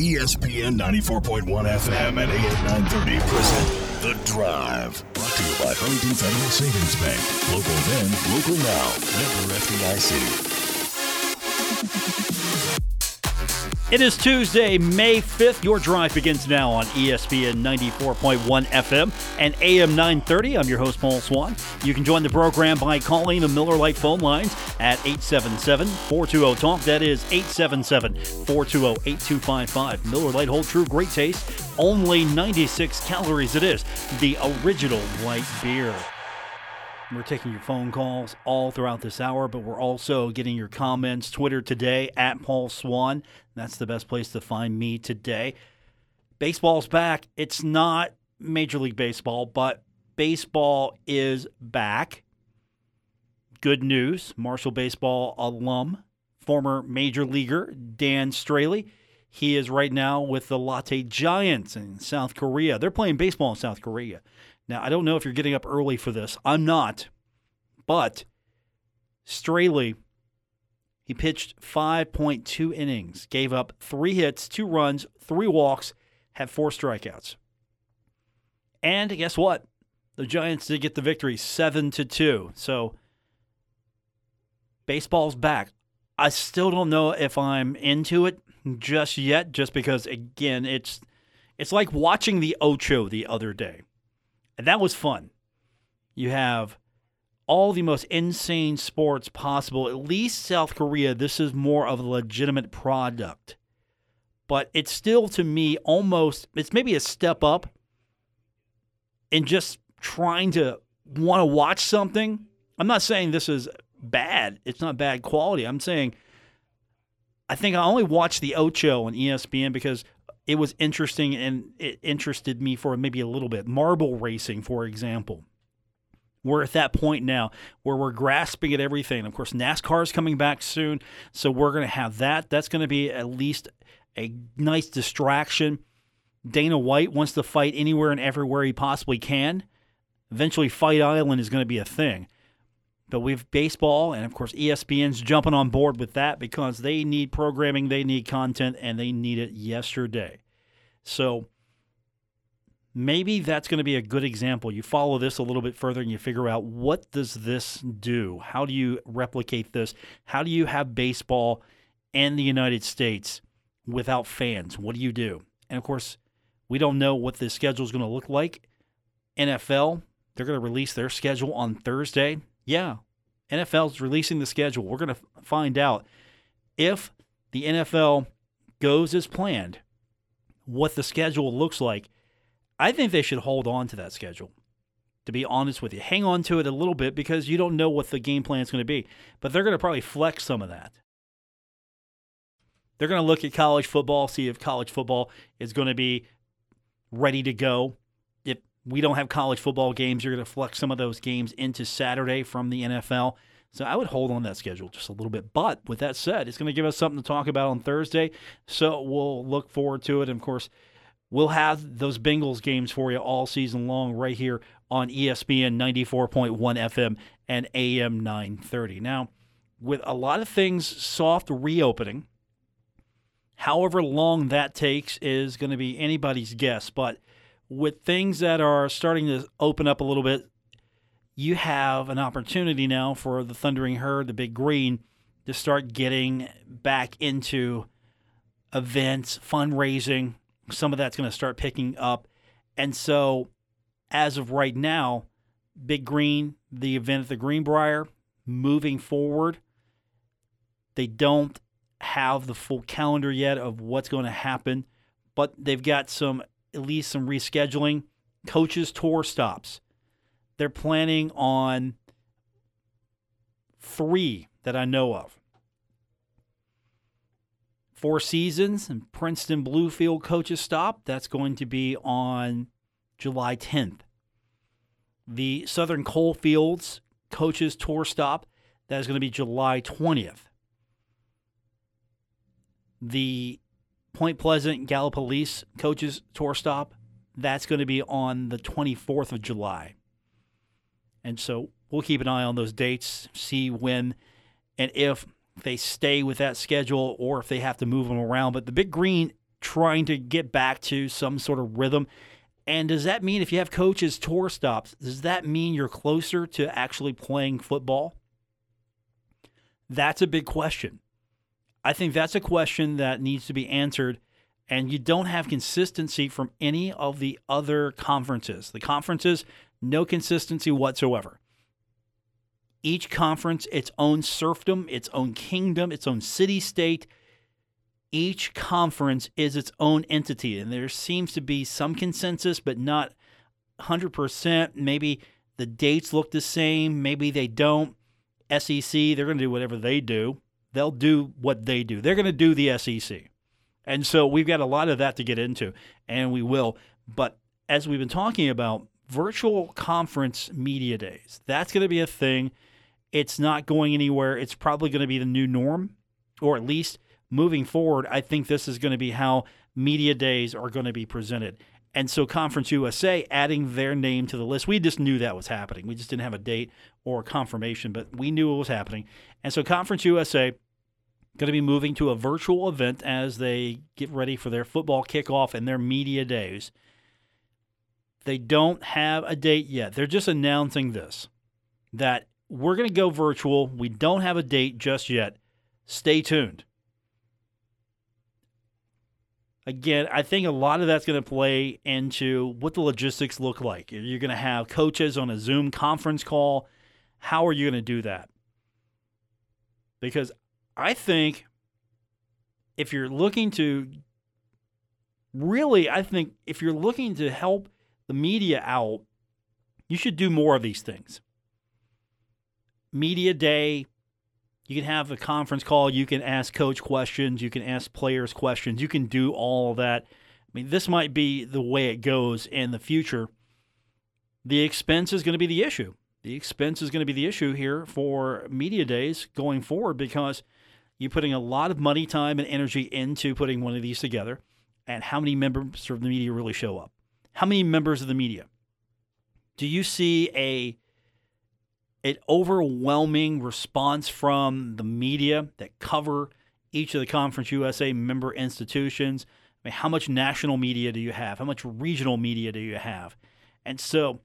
ESPN 94.1 FM and AM 930 present The Drive. Brought to you by Huntington Federal Savings Bank. Local then, local now. Member FDIC. It is Tuesday, May 5th. Your drive begins now on ESPN 94.1 FM and AM 930. I'm your host, Paul Swann. You can join the program by calling the Miller Lite phone lines at 877 420 TALK. That is 877 420 8255. Miller Lite Hold True, great taste. Only 96 calories. It is the original light beer. We're taking your phone calls all throughout this hour, but we're also getting your comments. Twitter today at Paul Swann. That's the best place to find me today. Baseball's back. It's not Major League Baseball, but baseball is back. Good news. Marshall Baseball alum, former major leaguer Dan Straily. He is right now with the Lotte Giants in South Korea. They're playing baseball in South Korea. Now, I don't know if you're getting up early for this. I'm not. But Straily, he pitched 5.2 innings, gave up three hits, two runs, three walks, had four strikeouts. And guess what? The Giants did get the victory, seven to two. So baseball's back. I still don't know if I'm into it just yet, just because again, it's it's like watching the Ocho the other day. And that was fun. You have all the most insane sports possible. At least South Korea, this is more of a legitimate product. But it's still, to me, almost, it's maybe a step up in just trying to want to watch something. I'm not saying this is bad, it's not bad quality. I'm saying I think I only watched the Ocho on ESPN because it was interesting and it interested me for maybe a little bit. Marble racing, for example. We're at that point now where we're grasping at everything. Of course, NASCAR is coming back soon, so we're going to have that. That's going to be at least a nice distraction. Dana White wants to fight anywhere and everywhere he possibly can. Eventually, Fight Island is going to be a thing. But we've baseball, and of course, ESPN's jumping on board with that because they need programming, they need content, and they need it yesterday. So maybe that's going to be a good example. You follow this a little bit further and you figure out what does this do? How do you replicate this? How do you have baseball in the United States without fans? What do you do? And of course, we don't know what the schedule is going to look like. NFL, they're going to release their schedule on Thursday. Yeah, NFL's releasing the schedule. We're going to find out if the NFL goes as planned, what the schedule looks like I think they should hold on to that schedule. To be honest with you, hang on to it a little bit because you don't know what the game plan is going to be. But they're going to probably flex some of that. They're going to look at college football, see if college football is going to be ready to go. We don't have college football games, you're going to flex some of those games into Saturday from the NFL. So I would hold on that schedule just a little bit. But with that said, it's going to give us something to talk about on Thursday. So we'll look forward to it. And of course, We'll have those Bengals games for you all season long right here on ESPN 94.1 FM and AM 930. Now, with a lot of things soft reopening, however long that takes is going to be anybody's guess. But with things that are starting to open up a little bit, you have an opportunity now for the Thundering Herd, the Big Green, to start getting back into events, fundraising, some of that's going to start picking up. And so, as of right now, Big Green, the event at the Greenbrier, moving forward, they don't have the full calendar yet of what's going to happen, but they've got some, at least some rescheduling. Coaches' tour stops. They're planning on three that I know of. Four Seasons and Princeton Bluefield coaches stop. That's going to be on July 10th. The Southern Coalfields coaches tour stop. That is going to be July 20th. The Point Pleasant Gallipolis coaches tour stop. That's going to be on the 24th of July. And so we'll keep an eye on those dates, see when and if they stay with that schedule or if they have to move them around. But the Big Green trying to get back to some sort of rhythm. And does that mean if you have coaches tour stops, does that mean you're closer to actually playing football? That's a big question. I think that's a question that needs to be answered. And you don't have consistency from any of the other conferences. The conferences, no consistency whatsoever. Each conference, its own serfdom, its own kingdom, its own city state. Each conference is its own entity. And there seems to be some consensus, but not 100%. Maybe the dates look the same, maybe they don't. SEC, they're going to do whatever they do. They'll do what they do. They're going to do the SEC. And so we've got a lot of that to get into, and we will. But as we've been talking about, virtual conference media days, that's going to be a thing. It's not going anywhere. It's probably going to be the new norm, or at least moving forward, I think this is going to be how media days are going to be presented. And so Conference USA adding their name to the list, we just knew that was happening. We just didn't have a date or confirmation, but we knew it was happening. And so Conference USA going to be moving to a virtual event as they get ready for their football kickoff and their media days. They don't have a date yet. They're just announcing this that we're going to go virtual. We don't have a date just yet. Stay tuned again, I think a lot of that's going to play into what the logistics look like. You're going to have coaches on a Zoom conference call. How are you going to do that? Because I think if you're looking to really, I think if you're looking to help the media out, you should do more of these things. Media day, you can have a conference call. You can ask coach questions. You can ask players questions. You can do all of that. I mean, this might be the way it goes in the future. The expense is going to be the issue. The expense is going to be the issue here for media days going forward because you're putting a lot of money, time, and energy into putting one of these together. And how many members of the media really show up? How many members of the media? Do you see a an overwhelming response from the media that cover each of the Conference USA member institutions. I mean, how much national media do you have? How much regional media do you have? And so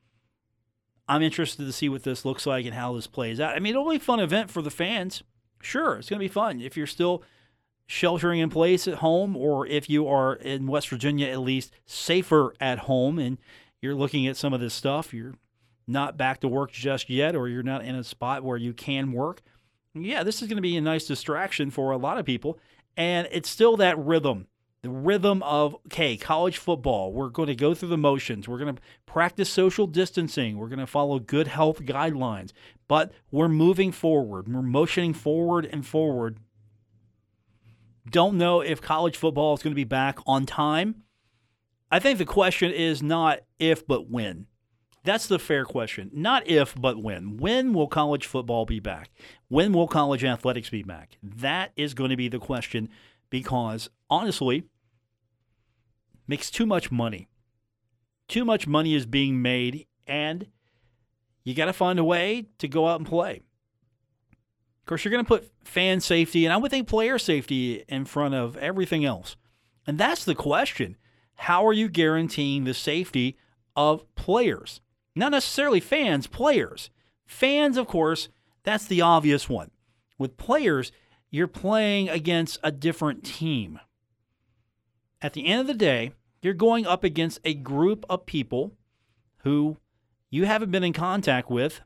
I'm interested to see what this looks like and how this plays out. I mean, it'll be a fun event for the fans. Sure, it's going to be fun. If you're still sheltering in place at home, or if you are in West Virginia at least safer at home and you're looking at some of this stuff, you're not back to work just yet or you're not in a spot where you can work, yeah, this is going to be a nice distraction for a lot of people. And it's still that rhythm the rhythm of, okay, college football. We're going to go through the motions. We're going to practice social distancing. We're going to follow good health guidelines. But we're moving forward. We're motioning forward and forward. Don't know if college football is going to be back on time. I think the question is not if, but when. That's the fair question. Not if, but when. When will college football be back? When will college athletics be back? That is going to be the question because honestly, makes too much money. Too much money is being made, and you got to find a way to go out and play. Of course, you're going to put fan safety and I would think player safety in front of everything else. And that's the question. How are you guaranteeing the safety of players? Not necessarily fans, players. Fans, of course, that's the obvious one. With players, you're playing against a different team. At the end of the day, you're going up against a group of people who you haven't been in contact with.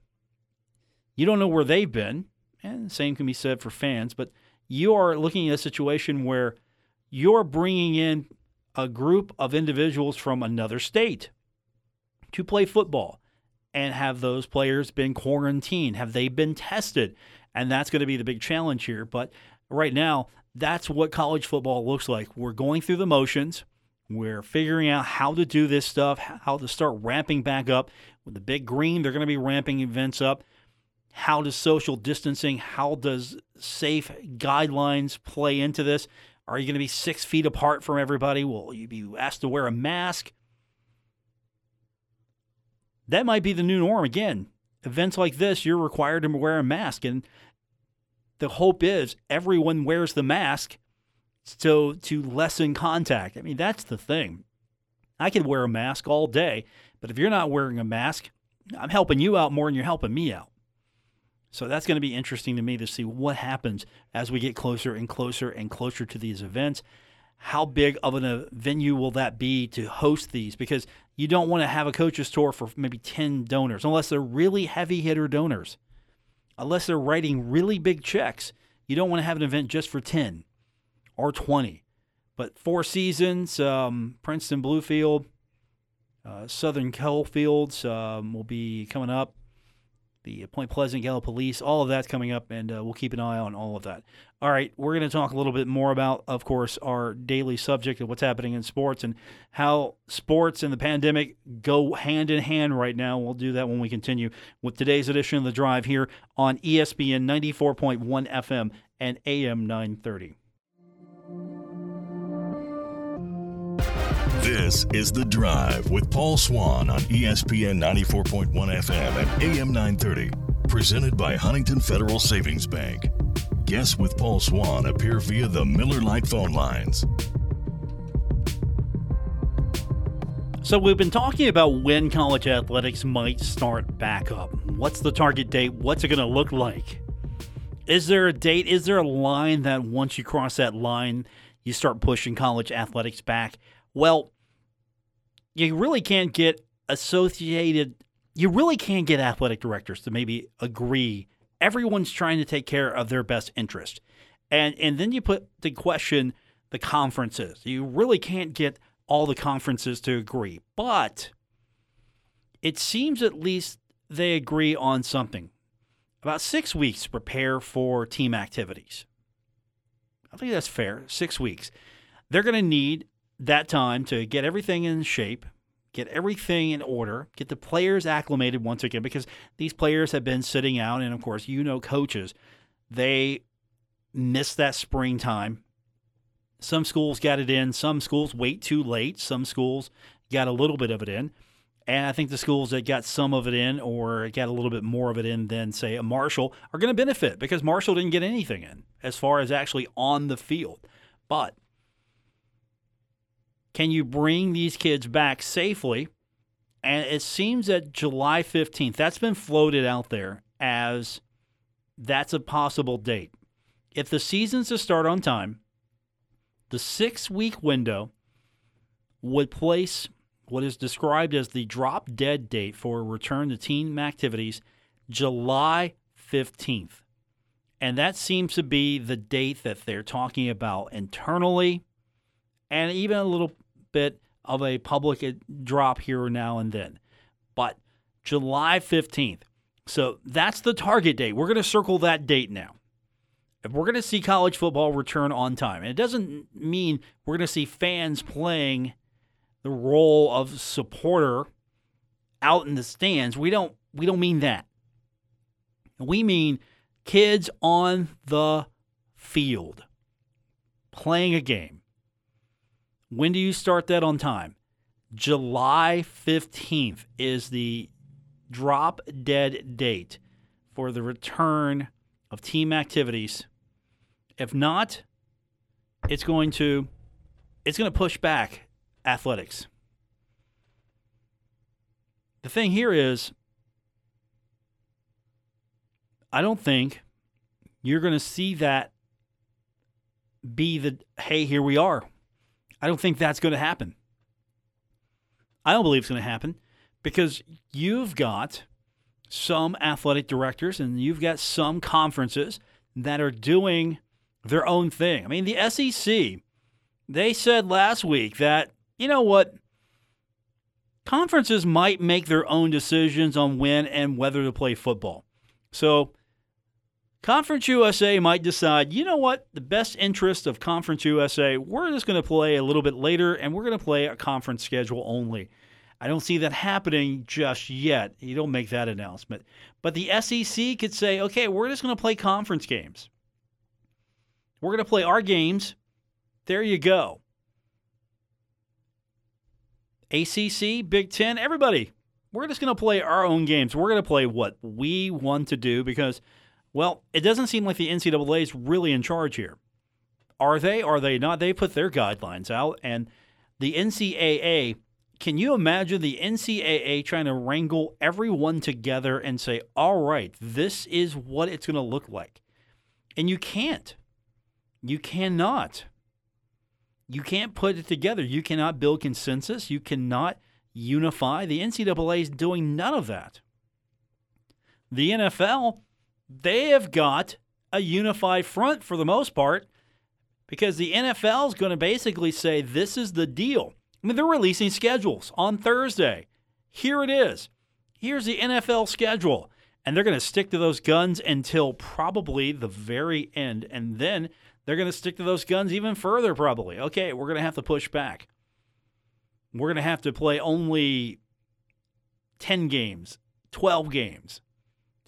You don't know where they've been. And the same can be said for fans, but you are looking at a situation where you're bringing in a group of individuals from another state to play football? And have those players been quarantined? Have they been tested? And that's going to be the big challenge here. But right now, that's what college football looks like. We're going through the motions. We're figuring out how to do this stuff, how to start ramping back up. With the big green, they're going to be ramping events up. How does social distancing, how does safe guidelines play into this? Are you going to be six feet apart from everybody? Will you be asked to wear a mask? That might be the new norm again. Events like this, you're required to wear a mask, and the hope is everyone wears the mask so to lessen contact. I mean, that's the thing. I could wear a mask all day, but if you're not wearing a mask, I'm helping you out more than you're helping me out. So that's going to be interesting to me to see what happens as we get closer and closer and closer to these events. How big of a venue will that be to host these? Because you don't want to have a coaches tour for maybe 10 donors unless they're really heavy hitter donors. Unless they're writing really big checks, you don't want to have an event just for 10 or 20. But Four Seasons, um, Princeton Bluefield, uh, Southern Coalfields um, will be coming up the Point Pleasant Gallipolis, all of that's coming up, and uh, we'll keep an eye on all of that. All right, we're going to talk a little bit more about, of course, our daily subject of what's happening in sports and how sports and the pandemic go hand in hand right now. We'll do that when we continue with today's edition of The Drive here on ESPN 94.1 FM and AM 930. This is The Drive with Paul Swann on ESPN 94.1 FM and AM 930. Presented by Huntington Federal Savings Bank. Guests with Paul Swann appear via the Miller Lite phone lines. So, we've been talking about when college athletics might start back up. What's the target date? What's it going to look like? Is there a date? Is there a line that once you cross that line, you start pushing college athletics back? Well, you really can't get associated, you really can't get athletic directors to maybe agree. Everyone's trying to take care of their best interest. And, and then you put the question the conferences. You really can't get all the conferences to agree. But it seems at least they agree on something. About six weeks to prepare for team activities. I think that's fair. Six weeks. They're going to need that time to get everything in shape, get everything in order, get the players acclimated once again, because these players have been sitting out. And of course, you know, coaches, they miss that springtime. Some schools got it in, some schools wait too late, some schools got a little bit of it in. And I think the schools that got some of it in or got a little bit more of it in than, say, a Marshall are going to benefit because Marshall didn't get anything in as far as actually on the field. But can you bring these kids back safely? And it seems that July 15th, that's been floated out there as that's a possible date. If the season's to start on time, the six week window would place what is described as the drop dead date for return to team activities July 15th. And that seems to be the date that they're talking about internally and even a little bit of a public drop here now and then. But July 15th. So that's the target date. We're going to circle that date now. If we're going to see college football return on time, and it doesn't mean we're going to see fans playing the role of supporter out in the stands. We don't we don't mean that. We mean kids on the field playing a game. When do you start that on time? July 15th is the drop dead date for the return of team activities. If not, it's going to it's going to push back athletics. The thing here is I don't think you're going to see that be the hey, here we are. I don't think that's going to happen. I don't believe it's going to happen because you've got some athletic directors and you've got some conferences that are doing their own thing. I mean, the SEC, they said last week that, you know what? Conferences might make their own decisions on when and whether to play football. So Conference USA might decide, you know what, the best interest of Conference USA, we're just going to play a little bit later and we're going to play a conference schedule only. I don't see that happening just yet. You don't make that announcement. But the SEC could say, okay, we're just going to play conference games. We're going to play our games. There you go. ACC, Big Ten, everybody, we're just going to play our own games. We're going to play what we want to do because – well, it doesn't seem like the NCAA is really in charge here. Are they? Are they not? They put their guidelines out, and the NCAA. Can you imagine the NCAA trying to wrangle everyone together and say, "All right, this is what it's going to look like," and you can't. You cannot. You can't put it together. You cannot build consensus. You cannot unify. The NCAA is doing none of that. The NFL, they have got a unified front for the most part because the NFL is going to basically say this is the deal. I mean, they're releasing schedules on Thursday. Here it is. Here's the NFL schedule. And they're going to stick to those guns until probably the very end. And then they're going to stick to those guns even further, probably. Okay, we're going to have to push back. We're going to have to play only 10 games, 12 games,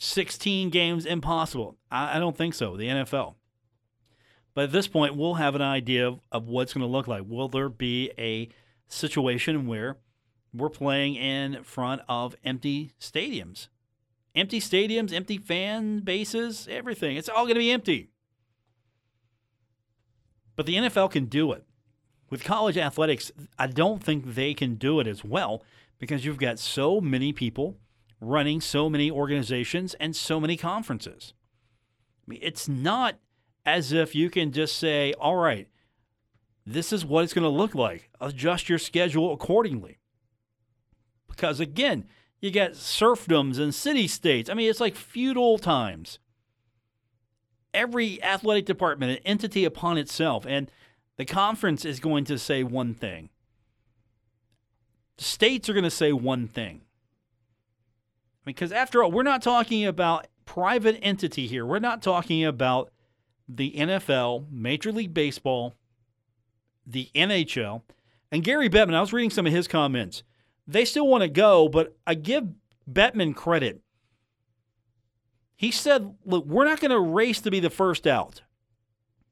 16 games, impossible. I, I don't think so, the NFL. But at this point, we'll have an idea of, of what's going to look like. Will there be a situation where we're playing in front of empty stadiums? Empty stadiums, empty fan bases, everything. It's all going to be empty. But the NFL can do it. With college athletics, I don't think they can do it as well because you've got so many people running so many organizations and so many conferences. I mean, it's not as if you can just say, all right, this is what it's going to look like. Adjust your schedule accordingly. Because again, you got serfdoms and city states. I mean, it's like feudal times every athletic department, an entity upon itself. And the conference is going to say one thing. The states are going to say one thing. Because after all, we're not talking about private entity here. We're not talking about the NFL, Major League Baseball, the NHL. And Gary Bettman, I was reading some of his comments. They still want to go, but I give Bettman credit he said, look, we're not going to race to be the first out.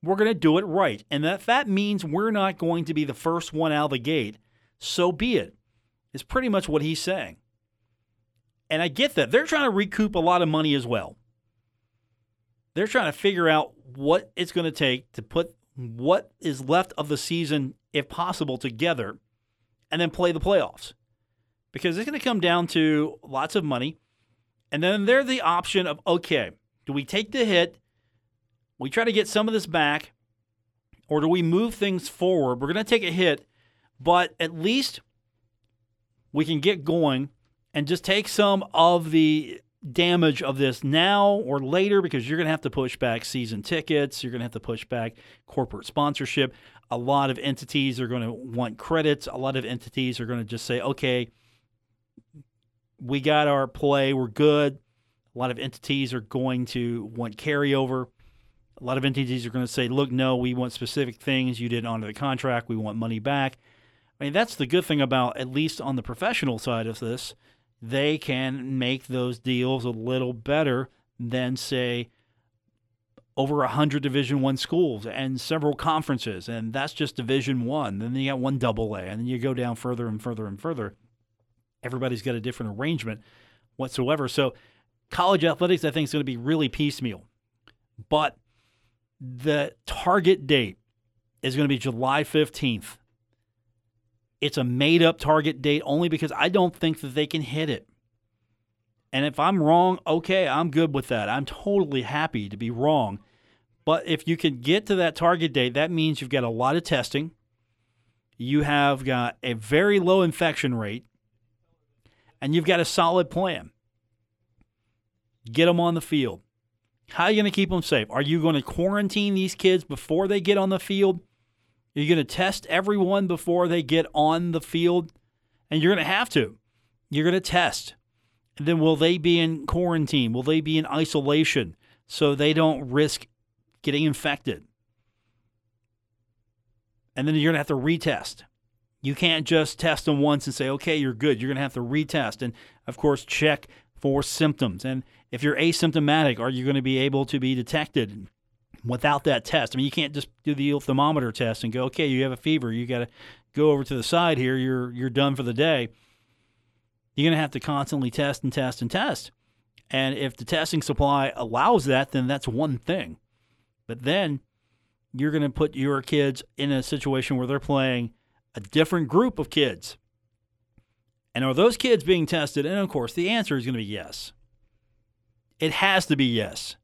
We're going to do it right. And if that means we're not going to be the first one out of the gate, so be it." it, is pretty much what he's saying. And I get that. They're trying to recoup a lot of money as well. They're trying to figure out what it's going to take to put what is left of the season, if possible, together and then play the playoffs. Because it's going to come down to lots of money. And then there's the option of okay, do we take the hit? We try to get some of this back, or do we move things forward? We're going to take a hit, but at least we can get going and just take some of the damage of this now or later because you're going to have to push back season tickets. You're going to have to push back corporate sponsorship. A lot of entities are going to want credits. A lot of entities are going to just say, okay, we got our play, we're good. A lot of entities are going to want carryover. A lot of entities are going to say, look, no, we want specific things. You didn't honor the contract. We want money back. I mean, that's the good thing about, at least on the professional side of this, they can make those deals a little better than, say, over 100 division one schools and several conferences and that's just division one then you got one double a and then you go down further and further and further everybody's got a different arrangement whatsoever. So college athletics, I think, is going to be really piecemeal. But the target date is going to be July 15th. It's a made up target date only because I don't think that they can hit it. And if I'm wrong, okay, I'm good with that. I'm totally happy to be wrong. But if you can get to that target date, that means you've got a lot of testing. You have got a very low infection rate and you've got a solid plan. Get them on the field. How are you going to keep them safe? Are you going to quarantine these kids before they get on the field? Are going to test everyone before they get on the field? And you're going to have to. You're going to test. And then will they be in quarantine? Will they be in isolation so they don't risk getting infected? And then you're going to have to retest. You can't just test them once and say, okay, you're good. You're going to have to retest. And of course, check for symptoms. And if you're asymptomatic, are you going to be able to be detected without that test? I mean, you can't just do the thermometer test and go, okay, you have a fever. You got to go over to the side here. You're, you're done for the day. You're going to have to constantly test and test and test. And if the testing supply allows that, then that's one thing. But then you're going to put your kids in a situation where they're playing a different group of kids. And are those kids being tested? And of course, the answer is going to be yes. It has to be yes.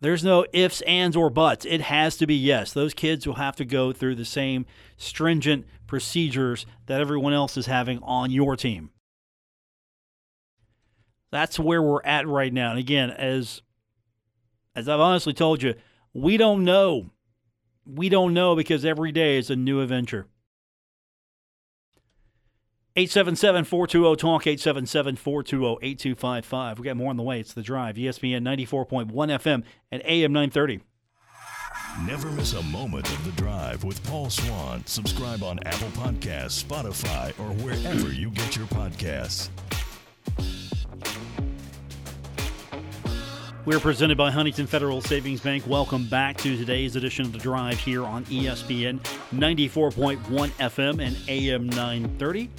There's no ifs, ands, or buts. It has to be yes. Those kids will have to go through the same stringent procedures that everyone else is having on your team. That's where we're at right now. And again, as as I've honestly told you, we don't know. We don't know because every day is a new adventure. 877 420 Talk, 877 420 8255. We got more on the way. It's The Drive, ESPN 94.1 FM and AM 930. Never miss a moment of The Drive with Paul Swann. Subscribe on Apple Podcasts, Spotify, or wherever you get your podcasts. We're presented by Huntington Federal Savings Bank. Welcome back to today's edition of The Drive here on ESPN 94.1 FM and AM 930.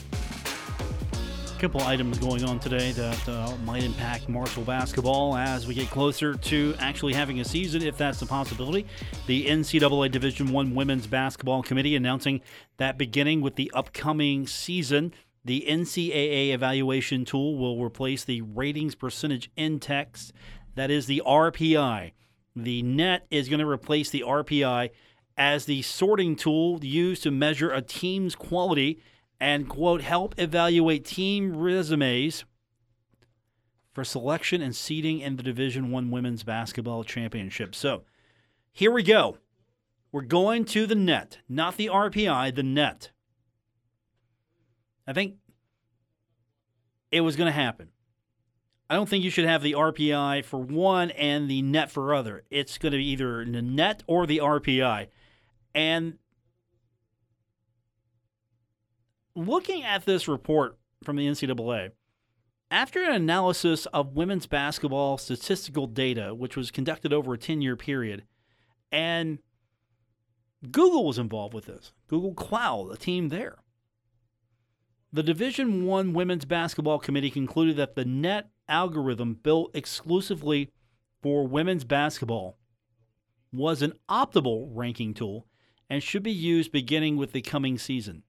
Couple items going on today that uh, might impact Marshall basketball as we get closer to actually having a season, if that's a possibility. The NCAA Division One Women's Basketball Committee announcing that beginning with the upcoming season, the NCAA evaluation tool will replace the ratings percentage index that is the RPI. The net is going to replace the RPI as the sorting tool used to measure a team's quality and, quote, help evaluate team resumes for selection and seeding in the Division One Women's Basketball Championship. So here we go. We're going to the net, not the RPI, the net. I think it was going to happen. I don't think you should have the RPI for one and the net for other. It's going to be either the net or the RPI. And looking at this report from the NCAA, after an analysis of women's basketball statistical data, which was conducted over a 10 year period, and Google was involved with this, Google Cloud, a team there. The Division 1 Women's Basketball Committee concluded that the net algorithm built exclusively for women's basketball was an optimal ranking tool and should be used beginning with the coming season.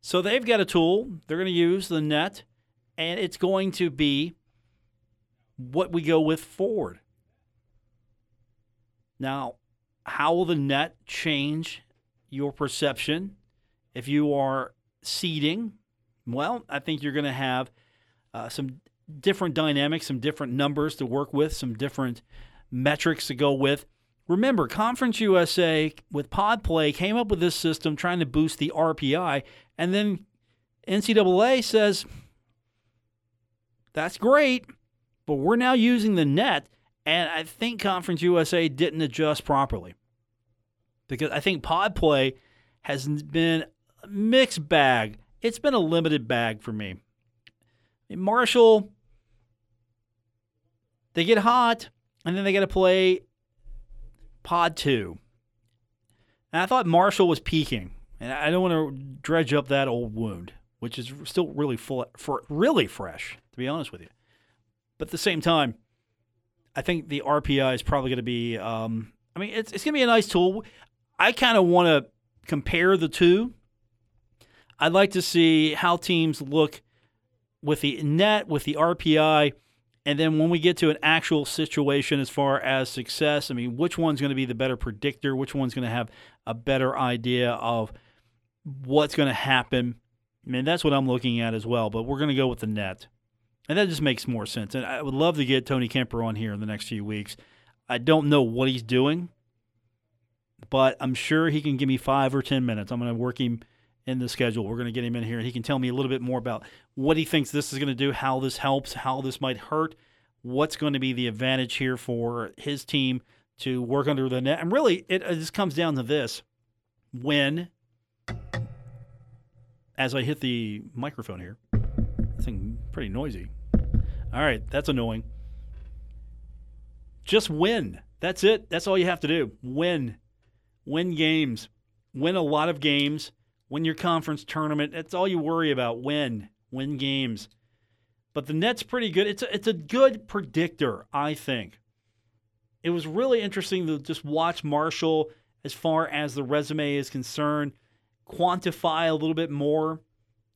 So they've got a tool, they're going to use the net, and it's going to be what we go with forward. Now, how will the net change your perception if you are seeding? Well, I think you're going to have uh, some different dynamics, some different numbers to work with, some different metrics to go with. Remember, Conference USA with Pod Play came up with this system trying to boost the RPI, and then NCAA says, that's great, but we're now using the net, and I think Conference USA didn't adjust properly. Because I think Pod Play has been a mixed bag. It's been a limited bag for me. Marshall, they get hot, and then they got to play Pod 2. And I thought Marshall was peaking, and I don't want to dredge up that old wound, which is still really full, for really fresh, to be honest with you. But at the same time, I think the RPI is probably going to be. Um, I mean, it's it's going to be a nice tool. I kind of want to compare the two. I'd like to see how teams look with the net, with the RPI, and then when we get to an actual situation as far as success, I mean, which one's going to be the better predictor? Which one's going to have a better idea of what's going to happen? I mean, that's what I'm looking at as well, but we're going to go with the net. And that just makes more sense. And I would love to get Tony Kemper on here in the next few weeks. I don't know what he's doing, but I'm sure he can give me five or 10 minutes. I'm going to work him in the schedule. We're going to get him in here and he can tell me a little bit more about what he thinks this is going to do, how this helps, how this might hurt, what's going to be the advantage here for his team to work under the net. And really, it, it just comes down to this when, as I hit the microphone here, thing pretty noisy. All right, that's annoying. Just win. That's it. That's all you have to do. Win. Win games. Win a lot of games win your conference tournament. That's all you worry about. Win, win games. But the net's pretty good. It's a, it's a good predictor, I think. it was really interesting to just watch Marshall as far as the resume is concerned, quantify a little bit more.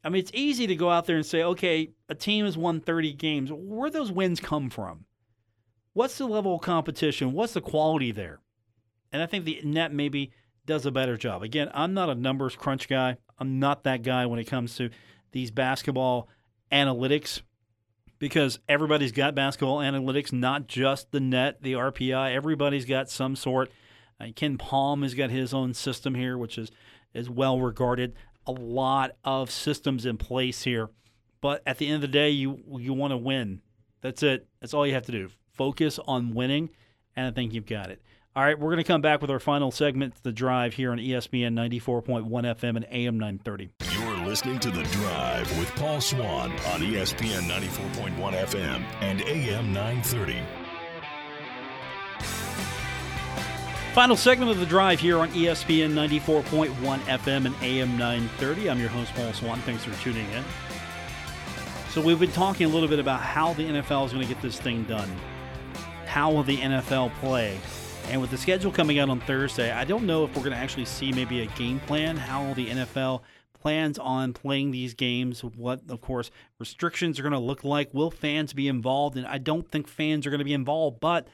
I mean, it's easy to go out there and say, okay, a team has won 30 games. Where those wins come from? What's the level of competition? What's the quality there? And I think the net maybe does a better job. Again, I'm not a numbers crunch guy. I'm not that guy when it comes to these basketball analytics because everybody's got basketball analytics, not just the net, the RPI. Everybody's got some sort. Uh, Palm has got his own system here, which is is well regarded. A lot of systems in place here, but at the end of the day, you you want to win. That's it. That's all you have to do. Focus on winning, and I think you've got it. All right, we're going to come back with our final segment, The Drive, here on ESPN 94.1 FM and AM 930. You're listening to The Drive with Paul Swann on ESPN 94.1 FM and AM 930. Final segment of The Drive here on ESPN 94.1 FM and AM 930. I'm your host, Paul Swann. Thanks for tuning in. So, we've been talking a little bit about how the NFL is going to get this thing done. How will the NFL play? And with the schedule coming out on Thursday, I don't know if we're going to actually see maybe a game plan, how the NFL plans on playing these games, what, of course, restrictions are going to look like. Will fans be involved? And I don't think fans are going to be involved, but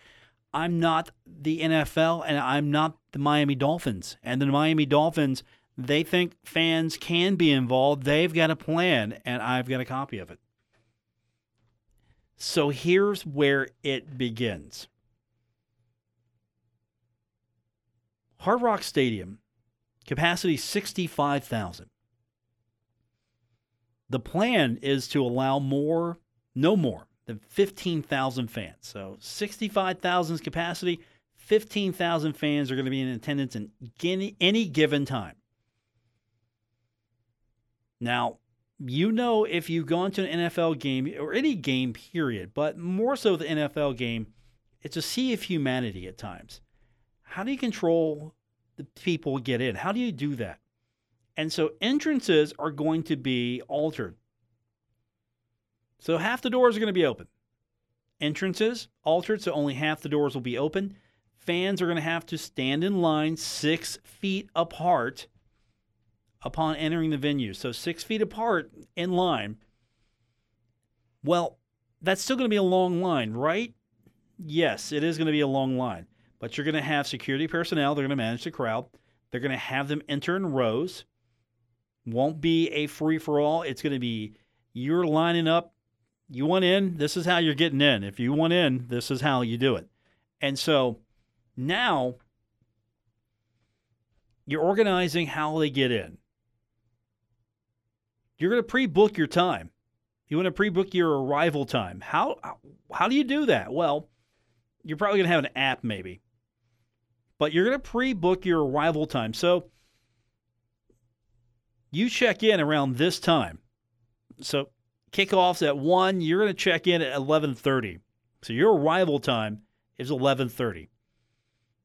I'm not the NFL and I'm not the Miami Dolphins. And the Miami Dolphins, they think fans can be involved. They've got a plan, and I've got a copy of it. So here's where it begins Hard Rock Stadium, capacity 65,000. The plan is to allow more, no more than 15,000 fans. So 65,000 is capacity, 15,000 fans are going to be in attendance in any, given time. Now, you know if you've gone to an NFL game or any game period, but more so the NFL game, it's a sea of humanity at times. How do you control the people get in? How do you do that? And so entrances are going to be altered. So half the doors are going to be open. Entrances altered, so only half the doors will be open. Fans are going to have to stand in line six feet apart upon entering the venue. So six feet apart in line. Well, that's still going to be a long line, right? Yes, it is going to be a long line. But you're going to have security personnel. They're going to manage the crowd. They're going to have them enter in rows. Won't be a free for all. It's going to be you're lining up you want in, this is how you're getting in. If you want in, this is how you do it. And so now you're organizing how they get in. You're going to pre-book your time. You want to pre-book your arrival time. How how do you do that? Well, you're probably going to have an app maybe. But you're going to pre-book your arrival time. So you check in around this time. So kickoffs at 1 you're going to check in at 11.30 so your arrival time is 11.30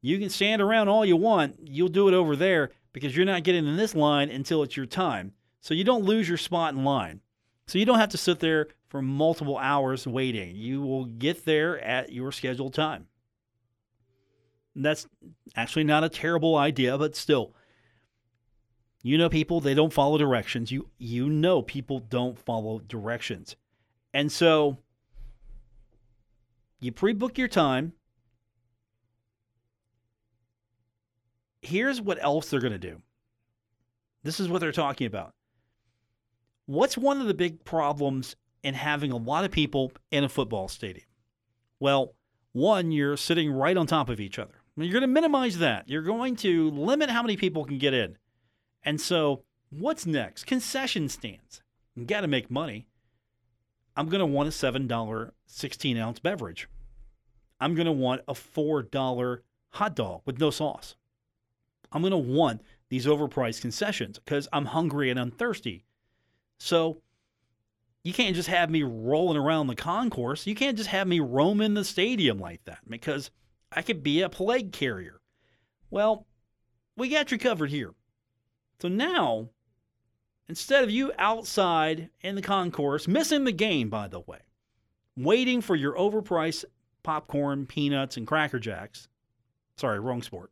you can stand around all you want. You'll do it over there because you're not getting in this line until it's your time. So you don't lose your spot in line. So you don't have to sit there for multiple hours waiting. You will get there at your scheduled time. And that's actually not a terrible idea but still you know people they don't follow directions. You you know people don't follow directions. And so you pre-book your time. Here's what else they're going to do. This is what they're talking about. What's one of the big problems in having a lot of people in a football stadium? Well, one, you're sitting right on top of each other. You're going to minimize that. You're going to limit how many people can get in. And so, what's next? Concession stands. You got to make money. I'm going to want a $7 16 ounce beverage. I'm going to want a $4 hot dog with no sauce. I'm going to want these overpriced concessions because I'm hungry and I'm thirsty. So, you can't just have me rolling around the concourse. You can't just have me roaming the stadium like that because I could be a plague carrier. Well, we got you covered here. So now, instead of you outside in the concourse, missing the game, by the way, waiting for your overpriced popcorn, peanuts, and Cracker Jacks. Sorry, wrong sport.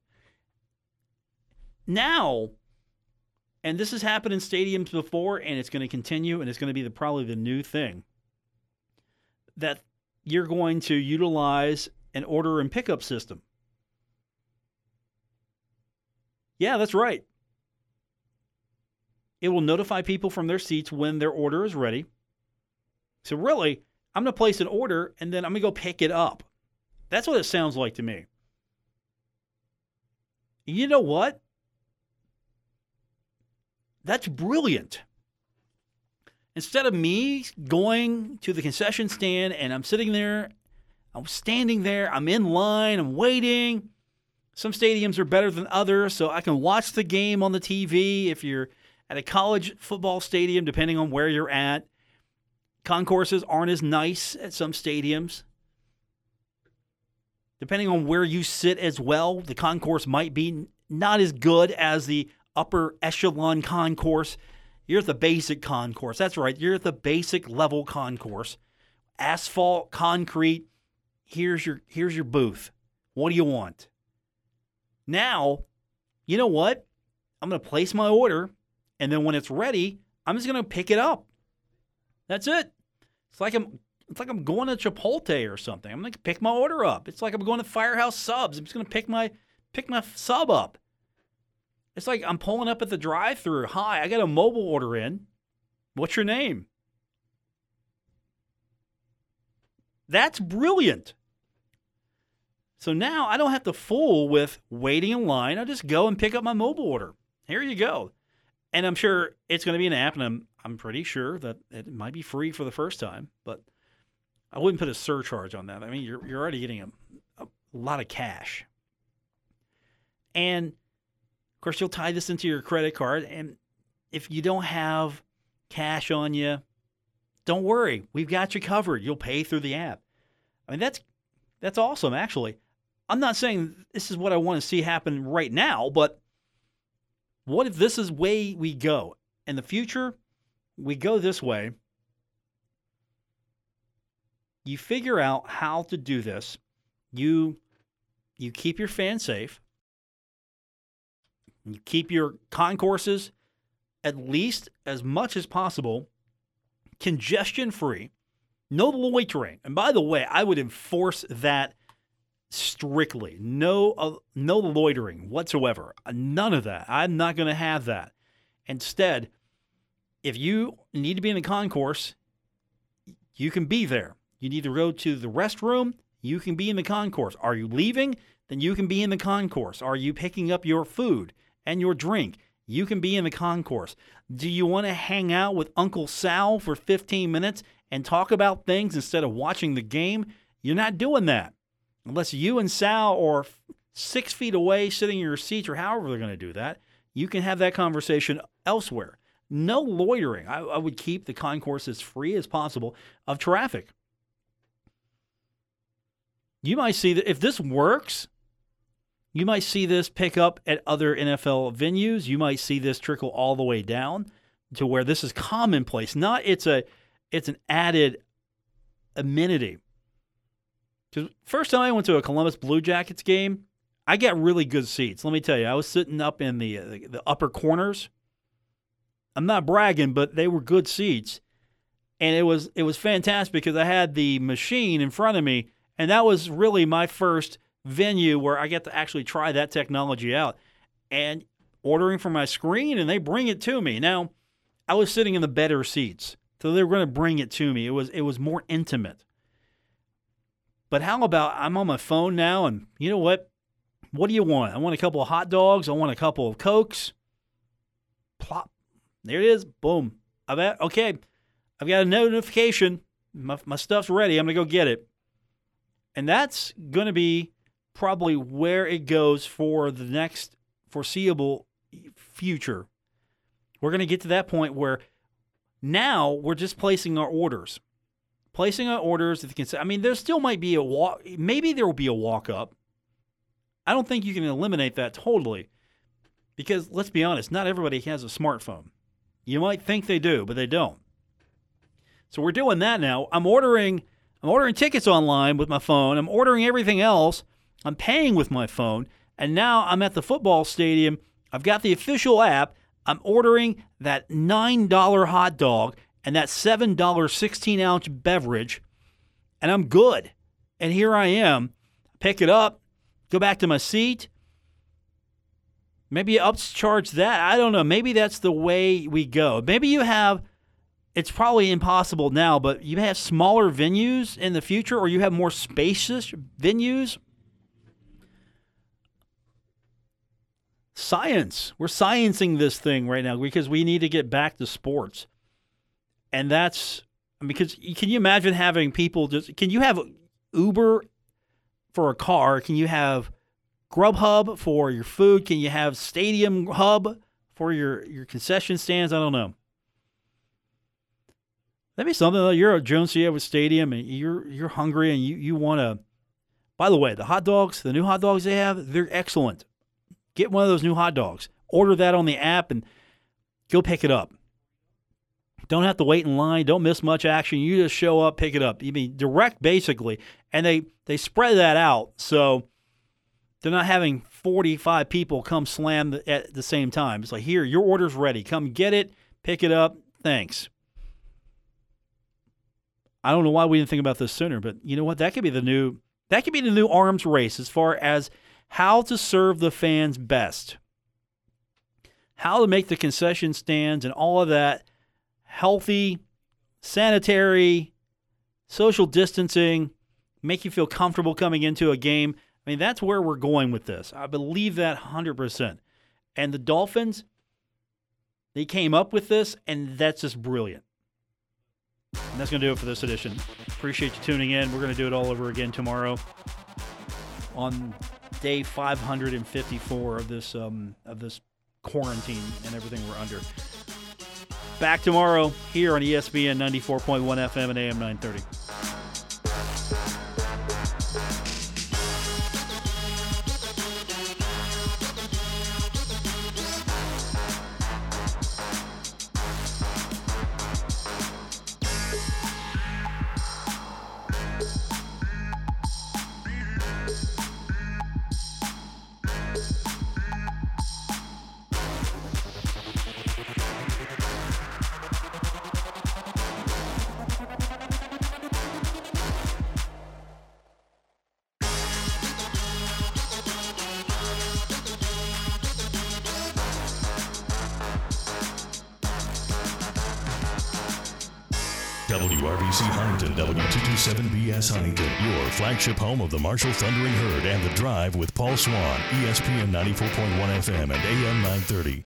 Now, and this has happened in stadiums before, and it's going to continue, and it's going to be the, probably the new thing that you're going to utilize an order and pickup system. Yeah, that's right. It will notify people from their seats when their order is ready. So, really, I'm going to place an order and then I'm going to go pick it up. That's what it sounds like to me. You know what? That's brilliant. Instead of me going to the concession stand and I'm sitting there, I'm standing there, I'm in line, I'm waiting. Some stadiums are better than others, so I can watch the game on the TV if you're at a college football stadium, depending on where you're at. Concourses aren't as nice at some stadiums. Depending on where you sit as well, the concourse might be not as good as the upper echelon concourse. You're at the basic concourse. That's right. You're at the basic level concourse. Asphalt, concrete. Here's your here's your booth. What do you want? Now, you know what? I'm going to place my order and then when it's ready, I'm just going to pick it up. That's it. It's like I'm it's like I'm going to Chipotle or something. I'm to pick my order up. It's like I'm going to Firehouse Subs. I'm just going to pick my pick my sub up. It's like I'm pulling up at the drive-through. Hi, I got a mobile order in. What's your name? That's brilliant. So now I don't have to fool with waiting in line. I just go and pick up my mobile order. Here you go. And I'm sure it's going to be an app, and I'm I'm pretty sure that it might be free for the first time, but I wouldn't put a surcharge on that. I mean, you're you're already getting a, a lot of cash. And of course, you'll tie this into your credit card. And if you don't have cash on you, don't worry. We've got you covered. You'll pay through the app. I mean, that's that's awesome, actually. I'm not saying this is what I want to see happen right now, but what if this is way we go in the future? we go this way. You figure out how to do this. You you keep your fans safe. You keep your concourses at least as much as possible congestion free. No loitering. And by the way, I would enforce that strictly. No uh, no loitering whatsoever. None of that. I'm not going to have that. Instead, if you need to be in the concourse, you can be there. You need to go to the restroom, you can be in the concourse. Are you leaving? Then you can be in the concourse. Are you picking up your food and your drink? You can be in the concourse. Do you want to hang out with Uncle Sal for 15 minutes and talk about things instead of watching the game? You're not doing that. Unless you and Sal are six feet away sitting in your seats or however they're going to do that, you can have that conversation elsewhere no loitering. I, I would keep the concourse as free as possible of traffic. You might see that if this works, you might see this pick up at other NFL venues. You might see this trickle all the way down to where this is commonplace. Not it's a it's an added amenity. Because first time I went to a Columbus Blue Jackets game, I got really good seats. Let me tell you, I was sitting up in the the, the upper corners I'm not bragging, but they were good seats. And it was it was fantastic because I had the machine in front of me, and that was really my first venue where I got to actually try that technology out. And ordering from my screen and they bring it to me. Now, I was sitting in the better seats. So they were going to bring it to me. It was it was more intimate. But how about I'm on my phone now and you know what? What do you want? I want a couple of hot dogs, I want a couple of cokes. Plop there it is. Boom. I've at, okay. I've got a notification. My, my stuff's ready. I'm going to go get it. And that's going to be probably where it goes for the next foreseeable future. We're going to get to that point where now we're just placing our orders. Placing orders. If you can, I mean, there still might be a walk. Maybe there will be a walk up. I don't think you can eliminate that totally, because let's be honest, not everybody has a smartphone. You might think they do, but they don't. So we're doing that now. I'm ordering I'm ordering tickets online with my phone. I'm ordering everything else. I'm paying with my phone. And now I'm at the football stadium. I've got the official app. I'm ordering that $9 hot dog and that $7 16 ounce beverage, and I'm good. And here I am. Pick it up, go back to my seat. Maybe upcharge that. I don't know. Maybe that's the way we go. Maybe you have, it's probably impossible now, but you have smaller venues in the future or you have more spacious venues. Science. We're sciencing this thing right now because we need to get back to sports and that's because can you imagine having people just can you have Uber for a car? Can you have Grubhub for your food? Can you have Stadium Hub for your your concession stands? I don't know. That'd be something you're at Jones with Stadium and you're you're hungry and you, you want to. By the way, the hot dogs, the new hot dogs they have, they're excellent. Get one of those new hot dogs. Order that on the app and go pick it up. Don't have to wait in line. Don't miss much action. You just show up, pick it up. You mean direct basically, and they they spread that out so they're not having 45 people come slam at the same time. It's like here, your order's ready. Come get it, pick it up. Thanks. I don't know why we didn't think about this sooner, but you know what? That could be the new that could be the new arms race as far as how to serve the fans best. How to make the concession stands and all of that healthy, sanitary, social distancing, make you feel comfortable coming into a game. I mean, that's where we're going with this. I believe that 100%. And the Dolphins, they came up with this, and that's just brilliant. And that's going to do it for this edition. Appreciate you tuning in. We're going to do it all over again tomorrow on day 554 of this um, of this quarantine and everything we're under. Back tomorrow here on ESPN 94.1 FM and AM 930. Flagship home of the Marshall Thundering Herd and The Drive with Paul Swann, ESPN 94.1 FM and AM 930.